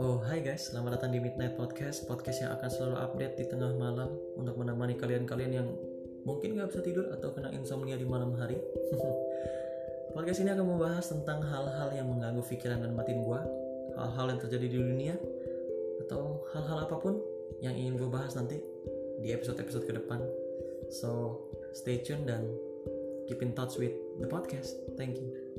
Oh hai guys, selamat datang di Midnight Podcast Podcast yang akan selalu update di tengah malam Untuk menemani kalian-kalian yang mungkin nggak bisa tidur atau kena insomnia di malam hari. Podcast ini akan membahas tentang hal-hal yang mengganggu pikiran dan batin gua, Hal-hal yang terjadi di dunia Atau hal-hal apa pun yang ingin gue bahas nanti di episode-episode ke depan. So, stay tune dan keep in touch with the podcast. Thank you.